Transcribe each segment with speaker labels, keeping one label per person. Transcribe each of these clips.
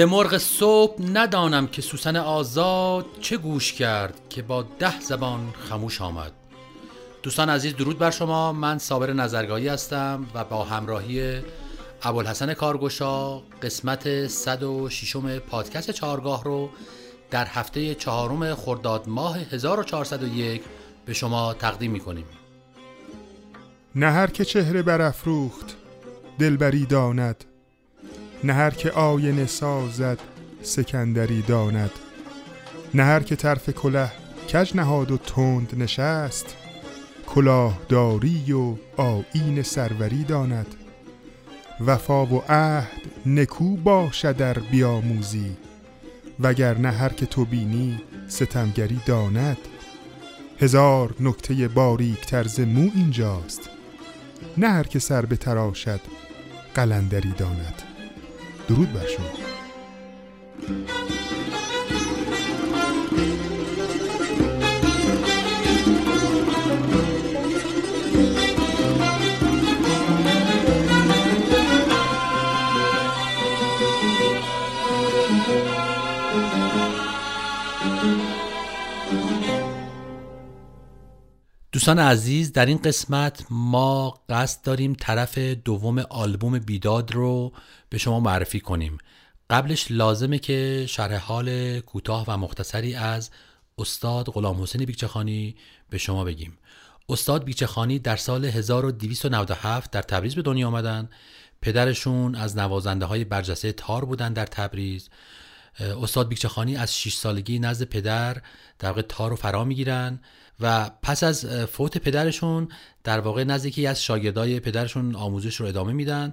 Speaker 1: زمرغ صبح ندانم که سوسن آزاد چه گوش کرد که با ده زبان خموش آمد. دوستان عزیز درود بر شما. من صابر نظرگاهی هستم و با همراهی ابوالحسن کارگوشا قسمت 106 پادکست چهارگاه رو در هفته چهارم خرداد ماه 1401 به شما تقدیم می‌کنیم.
Speaker 2: نه هر که چهره برافروخت دلبری داند نه هر که آینه سازد سکندری داند. نه هر که طرف کله کج نهاد و تند نشست. کلاهداری و آیین سروری داند. وفا و عهد نکو باشد در بیاموزی. وگر نه هر که تو بینی ستمگری داند. هزار نکته باریک ترز مو اینجاست. نه هر که سر به تراشد قلندری داند. درود بر شما
Speaker 1: دوستان عزیز در این قسمت ما قصد داریم طرف دوم آلبوم بیداد رو به شما معرفی کنیم. قبلش لازمه که شرح حال کوتاه و مختصری از استاد غلام حسین بیکچخانی به شما بگیم. استاد بیکچخانی در سال 1297 در تبریز به دنیا آمدن. پدرشون از نوازنده های برجسته تار بودن در تبریز. استاد بیکچخانی از 6 سالگی نزد پدر در واقع تار رو فرا می‌گیرن و پس از فوت پدرشون در واقع نزدیکی از شاگردای پدرشون آموزش رو ادامه میدن.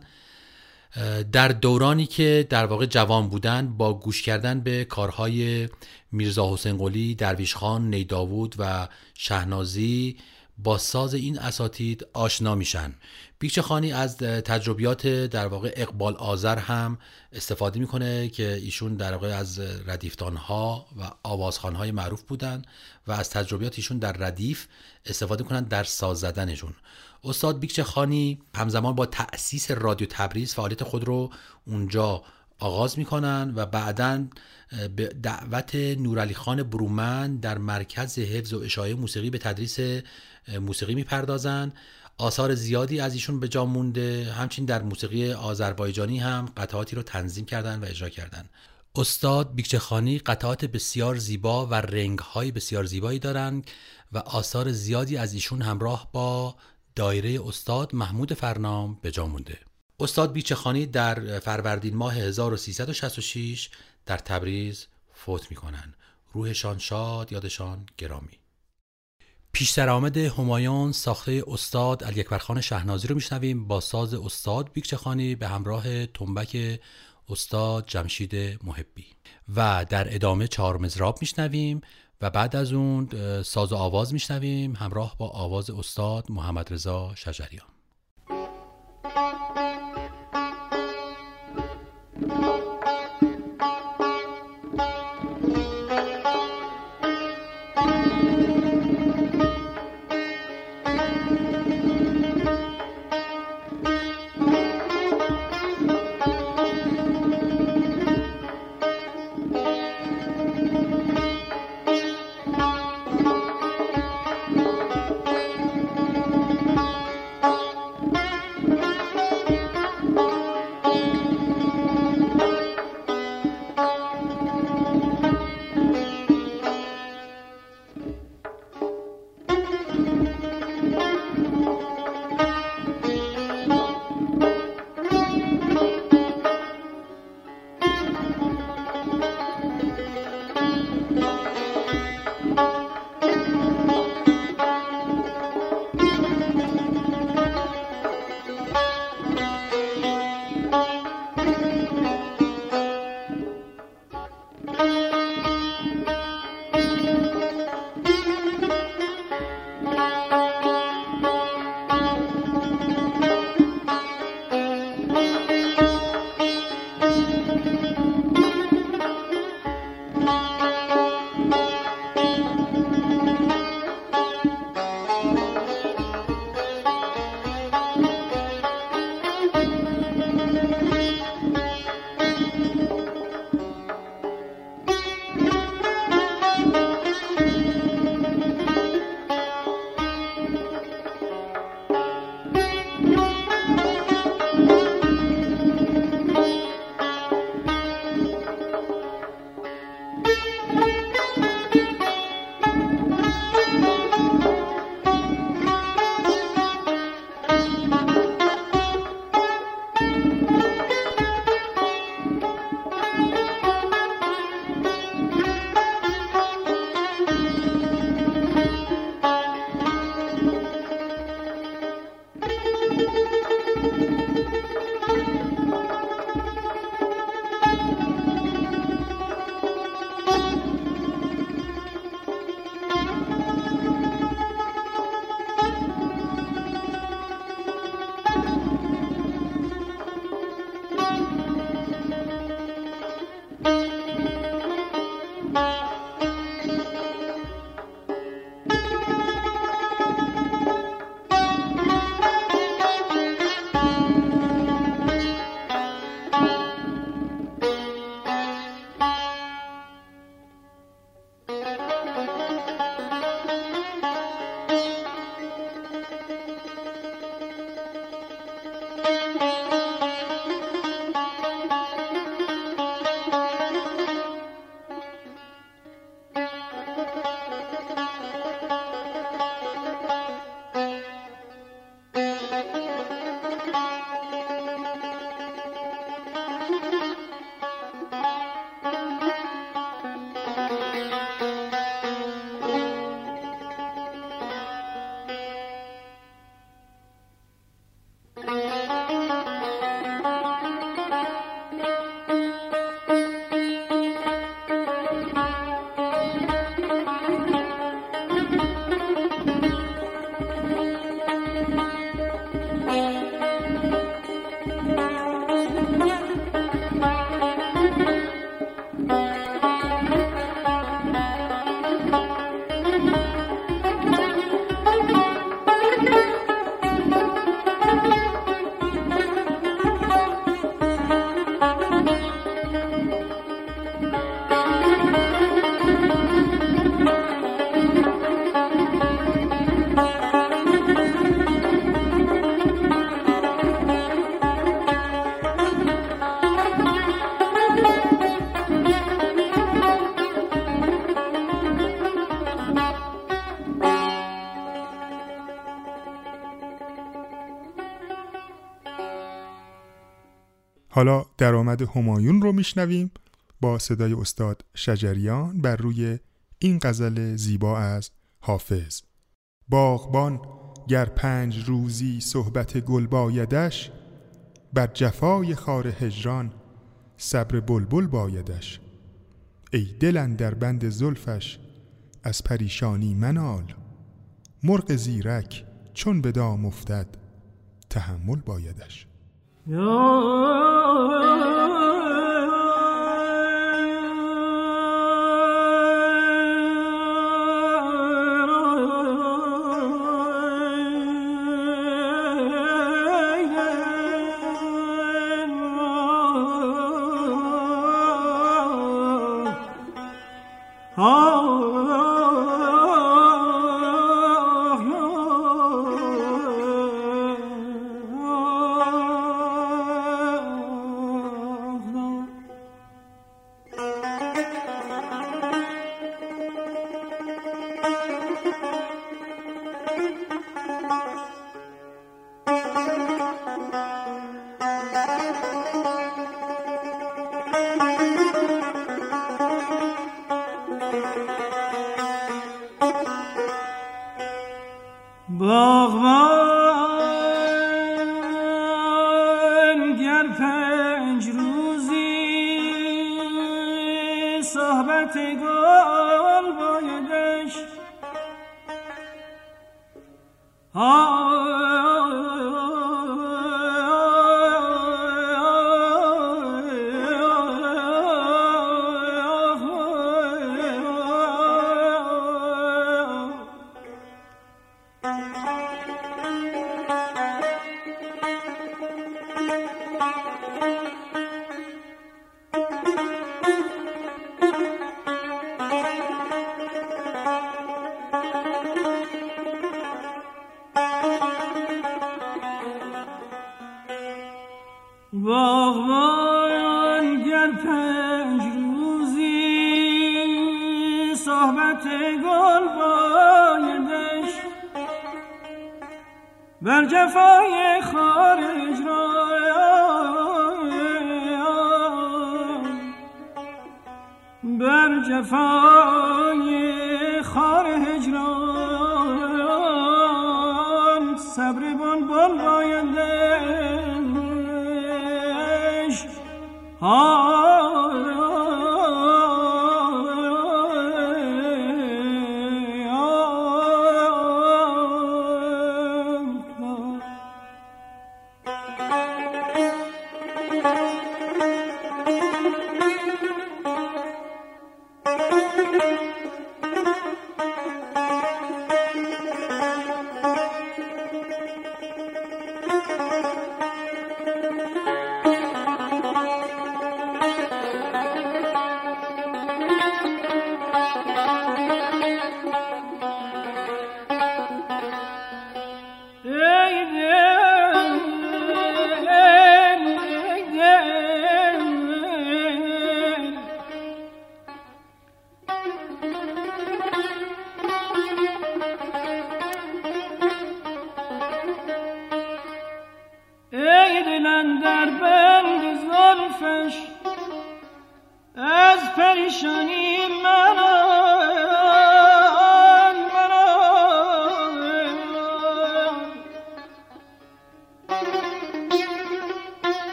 Speaker 1: در دورانی که در واقع جوان بودن با گوش کردن به کارهای میرزا حسین قلی، درویش خان، نیداوود و شهنازی با ساز این اساتید آشنا میشن. بیچه خانی از تجربیات در واقع اقبال آذر هم استفاده می‌کنه که ایشون در واقع از ردیفتان ها و آوازخان های معروف بودن و از تجربیات ایشون در ردیف استفاده کنن در ساز زدنشون. استاد بیکچه خانی همزمان با تأسیس رادیو تبریز فعالیت خود رو اونجا آغاز می‌کنن و بعدا به دعوت نورعلی خان برومن در مرکز حفظ و اشاعه موسیقی به تدریس موسیقی می‌پردازن. آثار زیادی از ایشون به جا مونده. همچنین در موسیقی آذربایجانی هم قطعاتی رو تنظیم کردن و اجرا کردن. استاد بیکچخانی قطعات بسیار زیبا و رنگهای بسیار زیبایی دارند و آثار زیادی از ایشون همراه با دایره استاد محمود فرنام به جا مونده. استاد بیچخانی در فروردین ماه 1366 در تبریز فوت می‌کنن روحشان شاد یادشان گرامی. پیش آمد همایون ساخته استاد علی اکبرخان شهنازی رو میشنویم. با ساز استاد بیکچخانی به همراه تنبک استاد جمشید محبی. و در ادامه چهار مزراب میشنویم و بعد از اون ساز و آواز میشنویم. همراه با آواز استاد محمد رضا شجریان.
Speaker 2: حالا درآمد همایون رو میشنویم. با صدای استاد شجریان بر روی این غزل زیبا از حافظ. باغبان گر پنج روزی صحبت گل بایدش بر جفای خار هجران صبر بلبل بایدش. ای دل در بند زلفش از پریشانی منال. مرغ زیرک چون به دام افتد تحمل بایدش.
Speaker 3: بر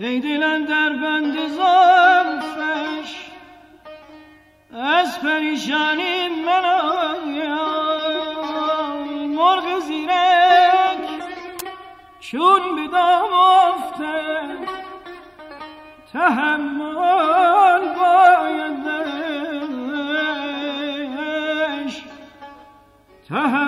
Speaker 3: ای دلن در بند زلفش از پریشانی من مرغ زیرک چون به دام افته. تحمل بایدش تحمل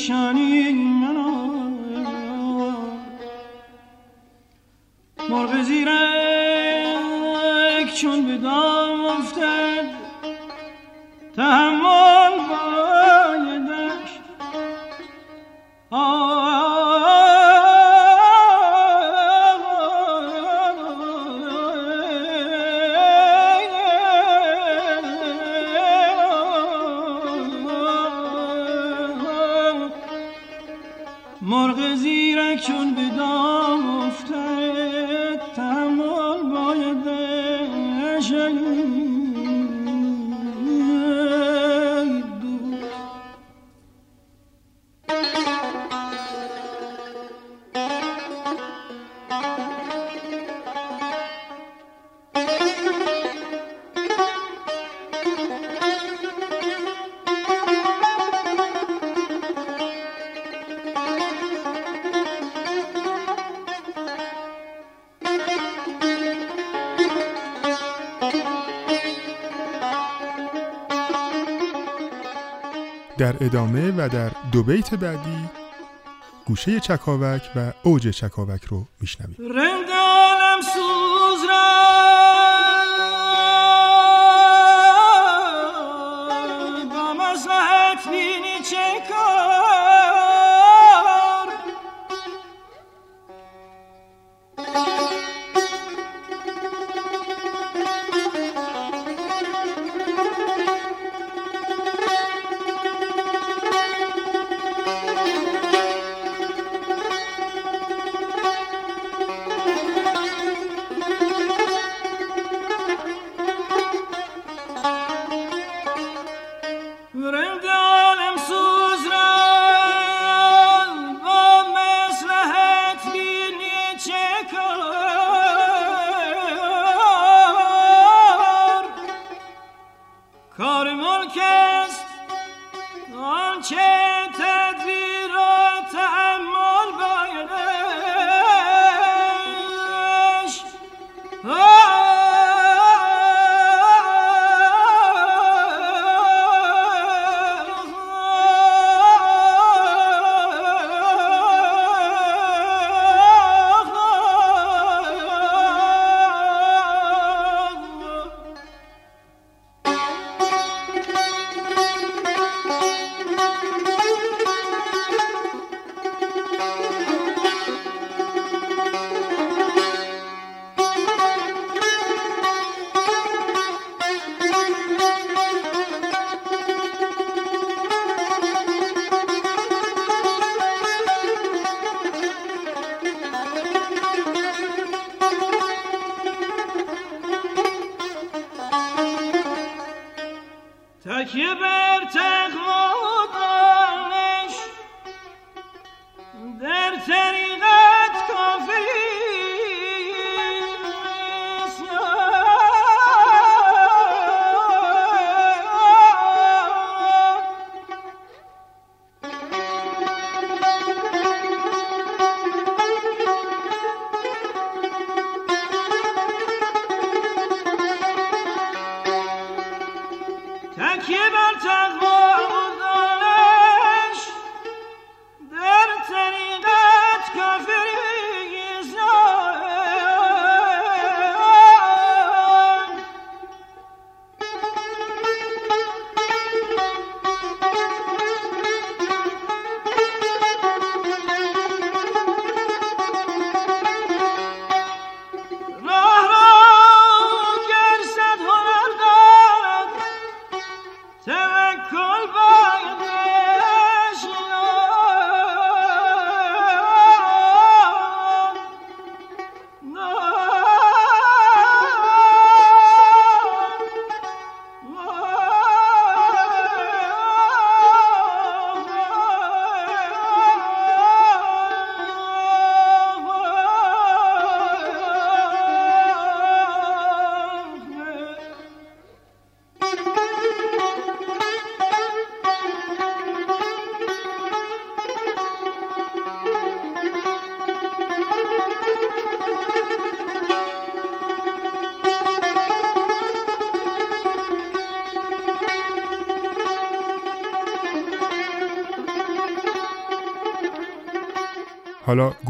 Speaker 3: از پریشانی من مرغ زیرک چون به دام افتد تحمل بایدش مرغ
Speaker 2: در ادامه و در دو بیت بعدی گوشه چکاوک و اوج چکاوک رو میشنویم.
Speaker 3: رند 前 در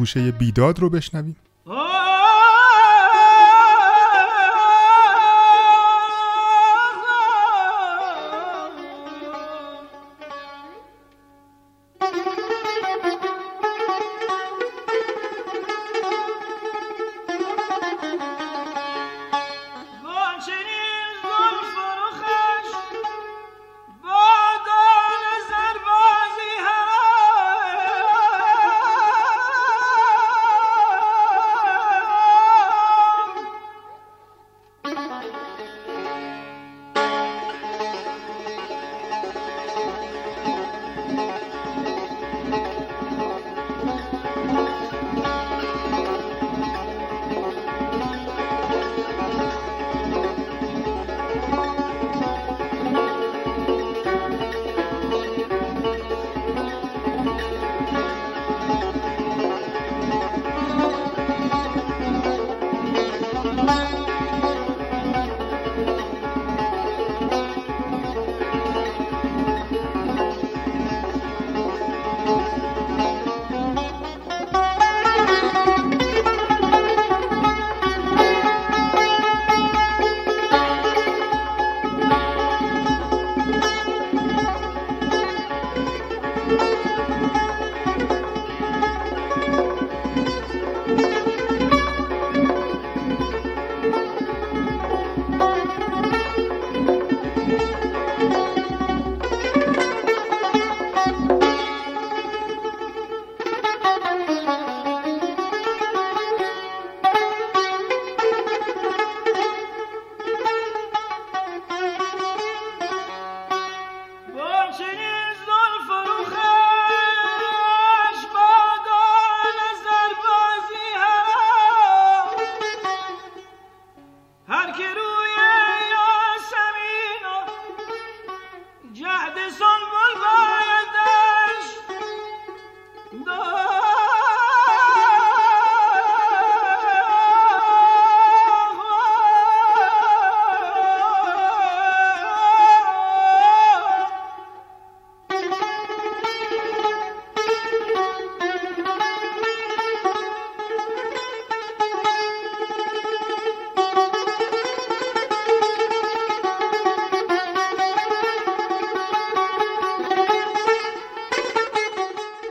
Speaker 3: گوشه بیداد رو بشنویم.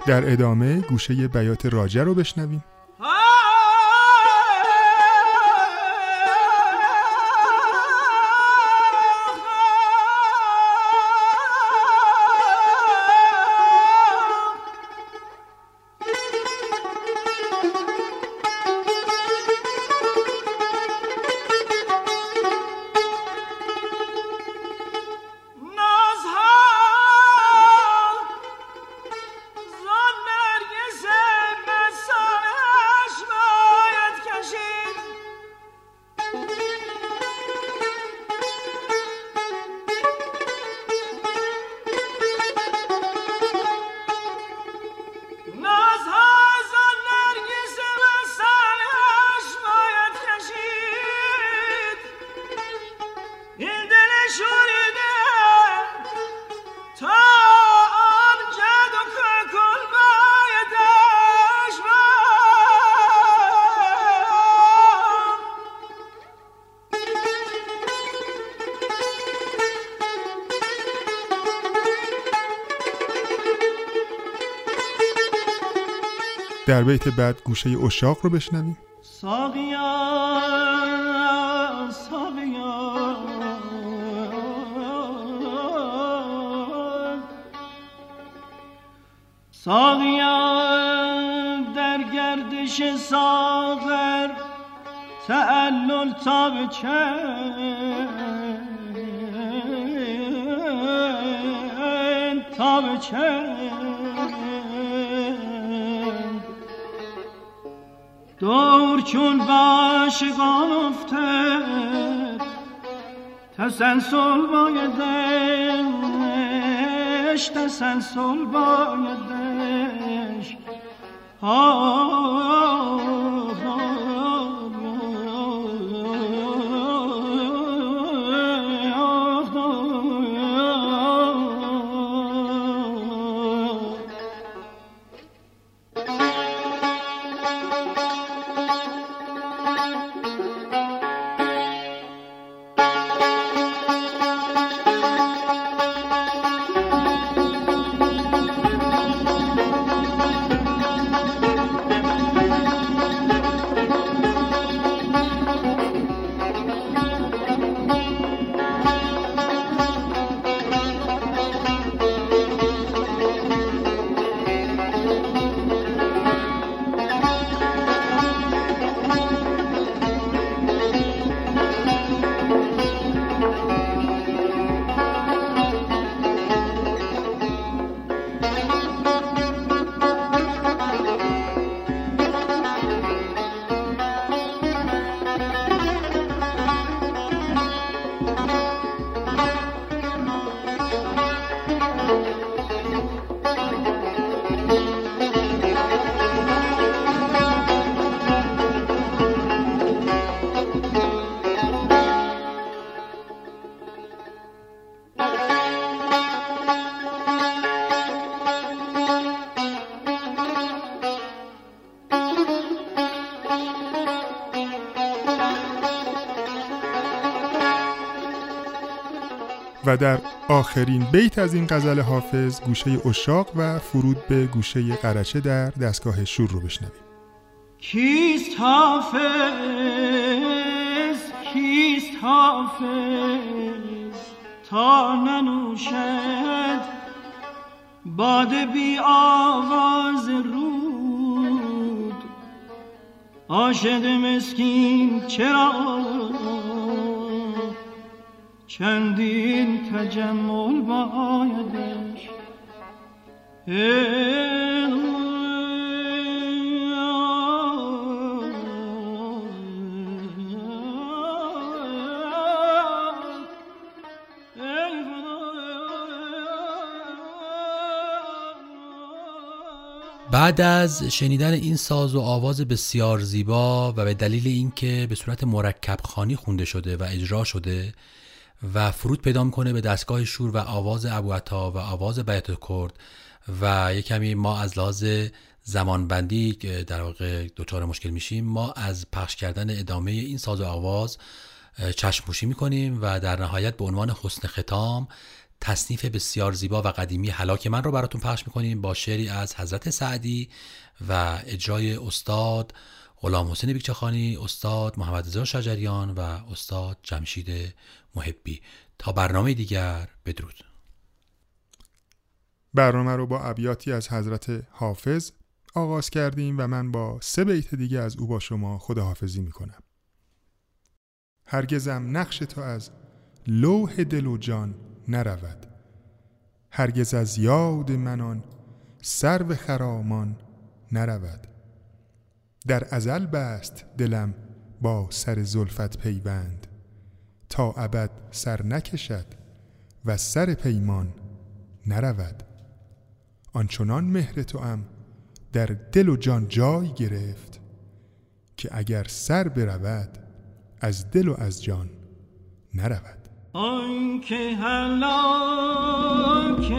Speaker 3: در ادامه گوشه بیات راجه رو بشنویم. در بیت بعد گوشه اشاق رو بشنویم.
Speaker 4: ساقیا ساقیا. ساقیا در گردش ساغر تعلل تا به تا به دور چون باشگان افتد تسلسل بایدش تسلسل بایدش
Speaker 2: و در آخرین بیت از این غزل حافظ گوشه اشاق و فرود به گوشه قرچه در دستگاه شور رو بشنویم.
Speaker 3: کیست حافظ؟ کیست حافظ؟ تا ننوشد باد بی آواز رود. عاشق مسکین چرا چندین تجمل بایدش
Speaker 1: بعد از شنیدن این ساز و آواز بسیار زیبا و به دلیل اینکه به صورت مرکب خانی خونده شده و اجرا شده و فرود پیدا می‌کنه به دستگاه شور و آواز ابوعطا و آواز بیت کرد و یه کمی ما از لحاظ زمانبندی در واقع دچار مشکل میشیم ما از پخش کردن ادامه این ساز و آواز چشم پوشی می‌کنیم و در نهایت به عنوان حسن ختام تصنیف بسیار زیبا و قدیمی حلاک من رو براتون پخش می‌کنیم با شعری از حضرت سعدی و اجرای استاد غلام حسین بیکچخانی استاد محمد رضا شجریان و استاد جمشید محبی. تا برنامه دیگر بدرود.
Speaker 2: برنامه رو با ابیاتی از حضرت حافظ آغاز کردیم و من با سه بیت دیگه از او با شما خداحافظی می‌کنم. هرگزم نقش تو از لوح دل و جان نرود. هرگز از یاد منان سر به خرامان نرود. در ازل بست دلم با سر زلفت پیوند تا ابد سر نکشد و سر پیمان نرود. آنچنان مهر تو ام در دل و جان جای گرفت که اگر سر برود از دل و از جان نرود.
Speaker 3: آنکه هلاک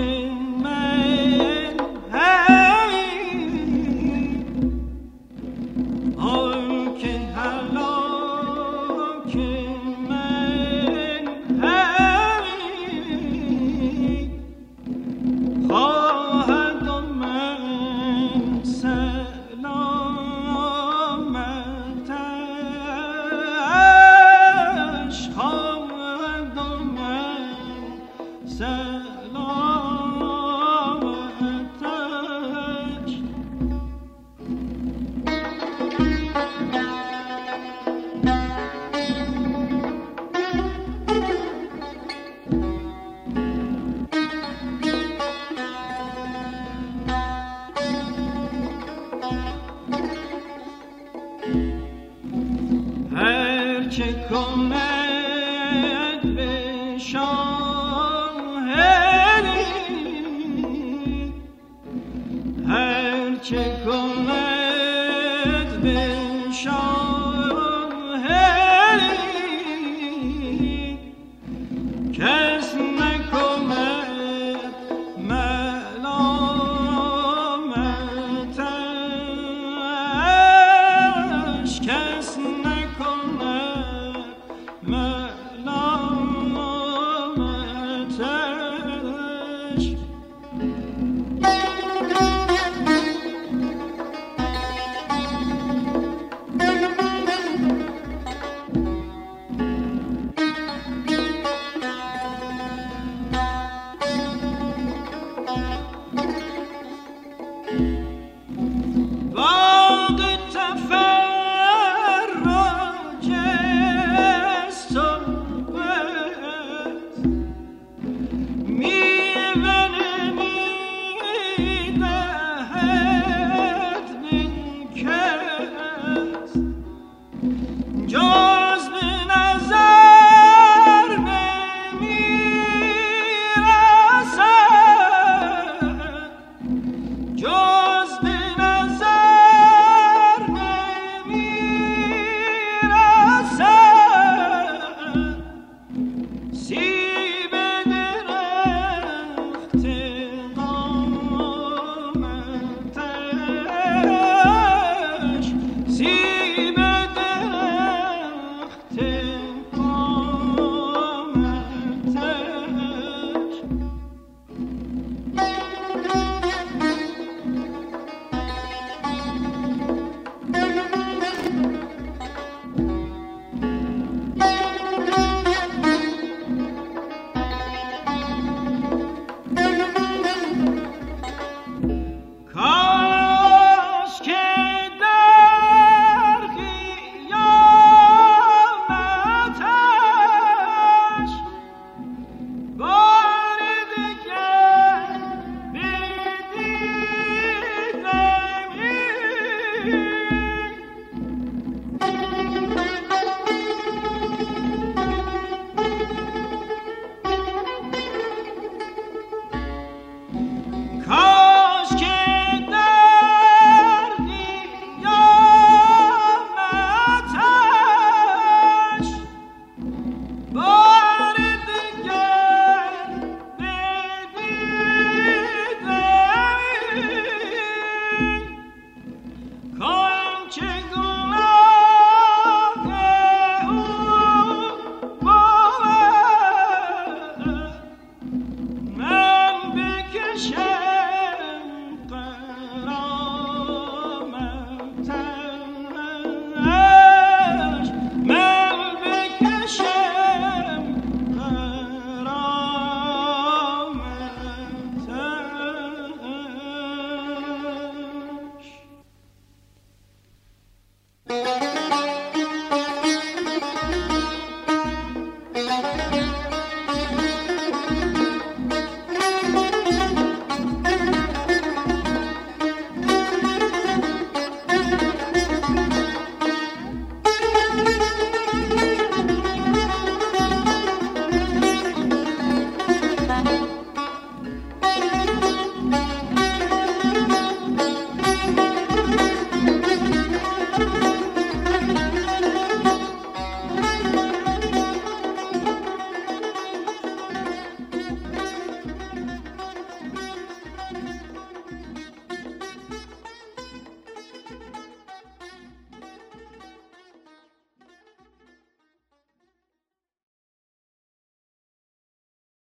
Speaker 3: هر